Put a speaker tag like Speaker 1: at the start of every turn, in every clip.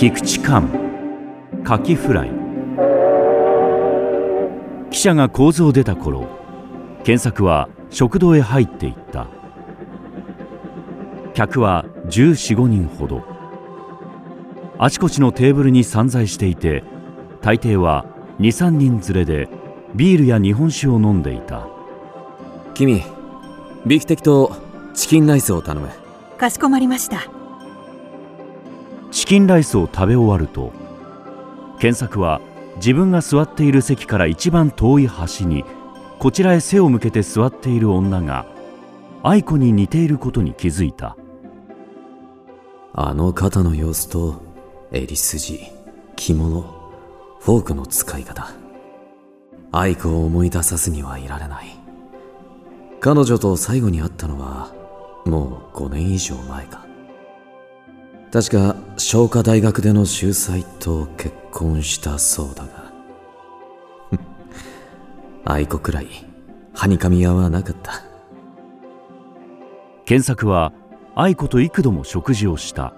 Speaker 1: 菊池寛。カキフライ。記者が構図を出た頃検索は食堂へ入っていった。客は1415人ほど。あちこちのテーブルに散在していて大抵は23人連れでビールや日本酒を飲んでいた。
Speaker 2: 君ビフテキとチキンライスを頼む。
Speaker 3: かしこまりました。
Speaker 1: チキンライスを食べ終わると検索は自分が座っている席から一番遠い端にこちらへ背を向けて座っている女が愛子に似ていることに気づいた。
Speaker 2: あの肩の様子と襟筋着物フォークの使い方。愛子を思い出さずにはいられない。彼女と最後に会ったのはもう5年以上前か。確か商科大学での秀才と結婚したそうだが。愛子くらいはにかみ屋はなかった。
Speaker 1: 検索は愛子と幾度も食事をした。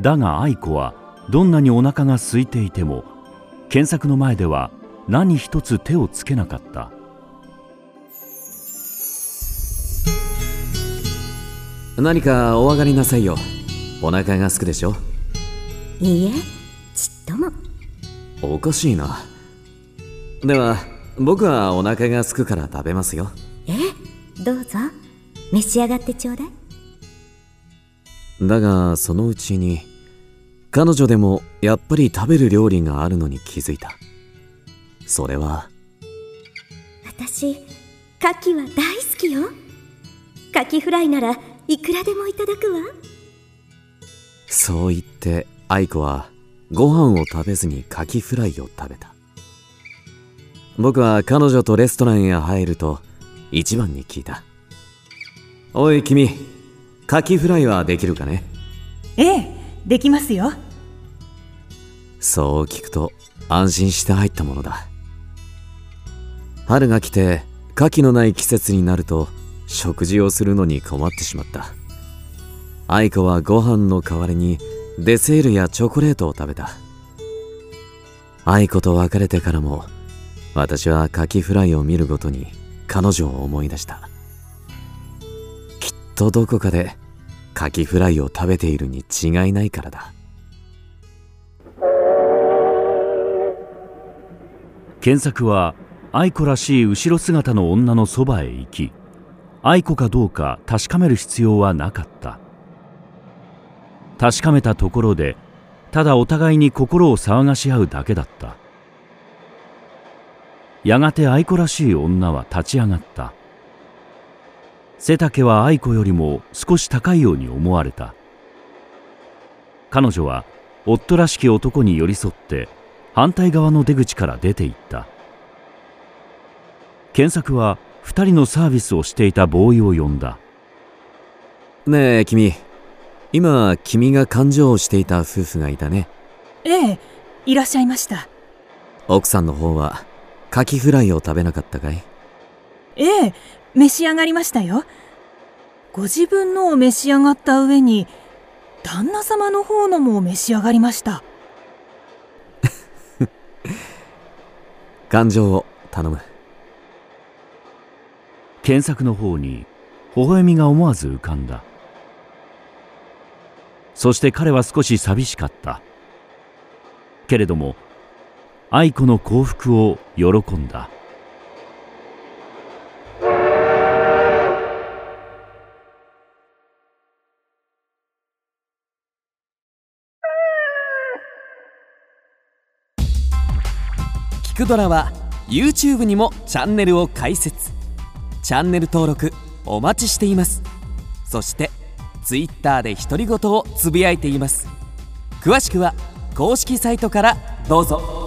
Speaker 1: だが愛子はどんなにお腹が空いていても検索の前では何一つ手をつけなかった。
Speaker 2: 何かお上がりなさいよお腹がすくでしょ？
Speaker 4: いいえちっとも。
Speaker 2: おかしいな。では僕はお腹がすくから食べますよ。
Speaker 4: えどうぞ。召し上がってちょうだい。
Speaker 2: だがそのうちに彼女でもやっぱり食べる料理があるのに気づいた。それは
Speaker 4: 私牡蠣は大好きよ。牡蠣フライならいくらでもいただくわ
Speaker 2: そう言って愛子はご飯を食べずに牡蠣フライを食べた。僕は彼女とレストランへ入ると一番に聞いた。おい君カキフライはできるかね？
Speaker 3: ええできますよ。
Speaker 2: そう聞くと安心して入ったものだ。春が来て牡蠣のない季節になると食事をするのに困ってしまった愛子はご飯の代わりにデセールやチョコレートを食べた。愛子と別れてからも私はカキフライを見るごとに彼女を思い出した。きっとどこかでカキフライを食べているに違いないからだ。
Speaker 1: 検索は愛子らしい後ろ姿の女のそばへ行き愛子かどうか確かめる必要はなかった。確かめたところでただお互いに心を騒がし合うだけだった。やがて愛子らしい女は立ち上がった。背丈は愛子よりも少し高いように思われた。彼女は夫らしき男に寄り添って反対側の出口から出て行った。検索は2人のサービスをしていたボーイを呼んだ。
Speaker 2: ねえ君。今君が感情をしていた夫婦がいたね。
Speaker 3: ええいらっしゃいました。
Speaker 2: 奥さんの方はカキフライを食べなかったかい？
Speaker 3: ええ召し上がりましたよ。ご自分のを召し上がった上に旦那様の方のも召し上がりました。
Speaker 2: 感情を頼む。
Speaker 1: 検索の方に微笑みが思わず浮かんだそして彼は少し寂しかった。けれども愛子の幸福を喜んだ。
Speaker 5: キクドラは YouTube にもチャンネルを開設。チャンネル登録お待ちしています。そして Twitter で独り言をつぶやいています。詳しくは公式サイトからどうぞ。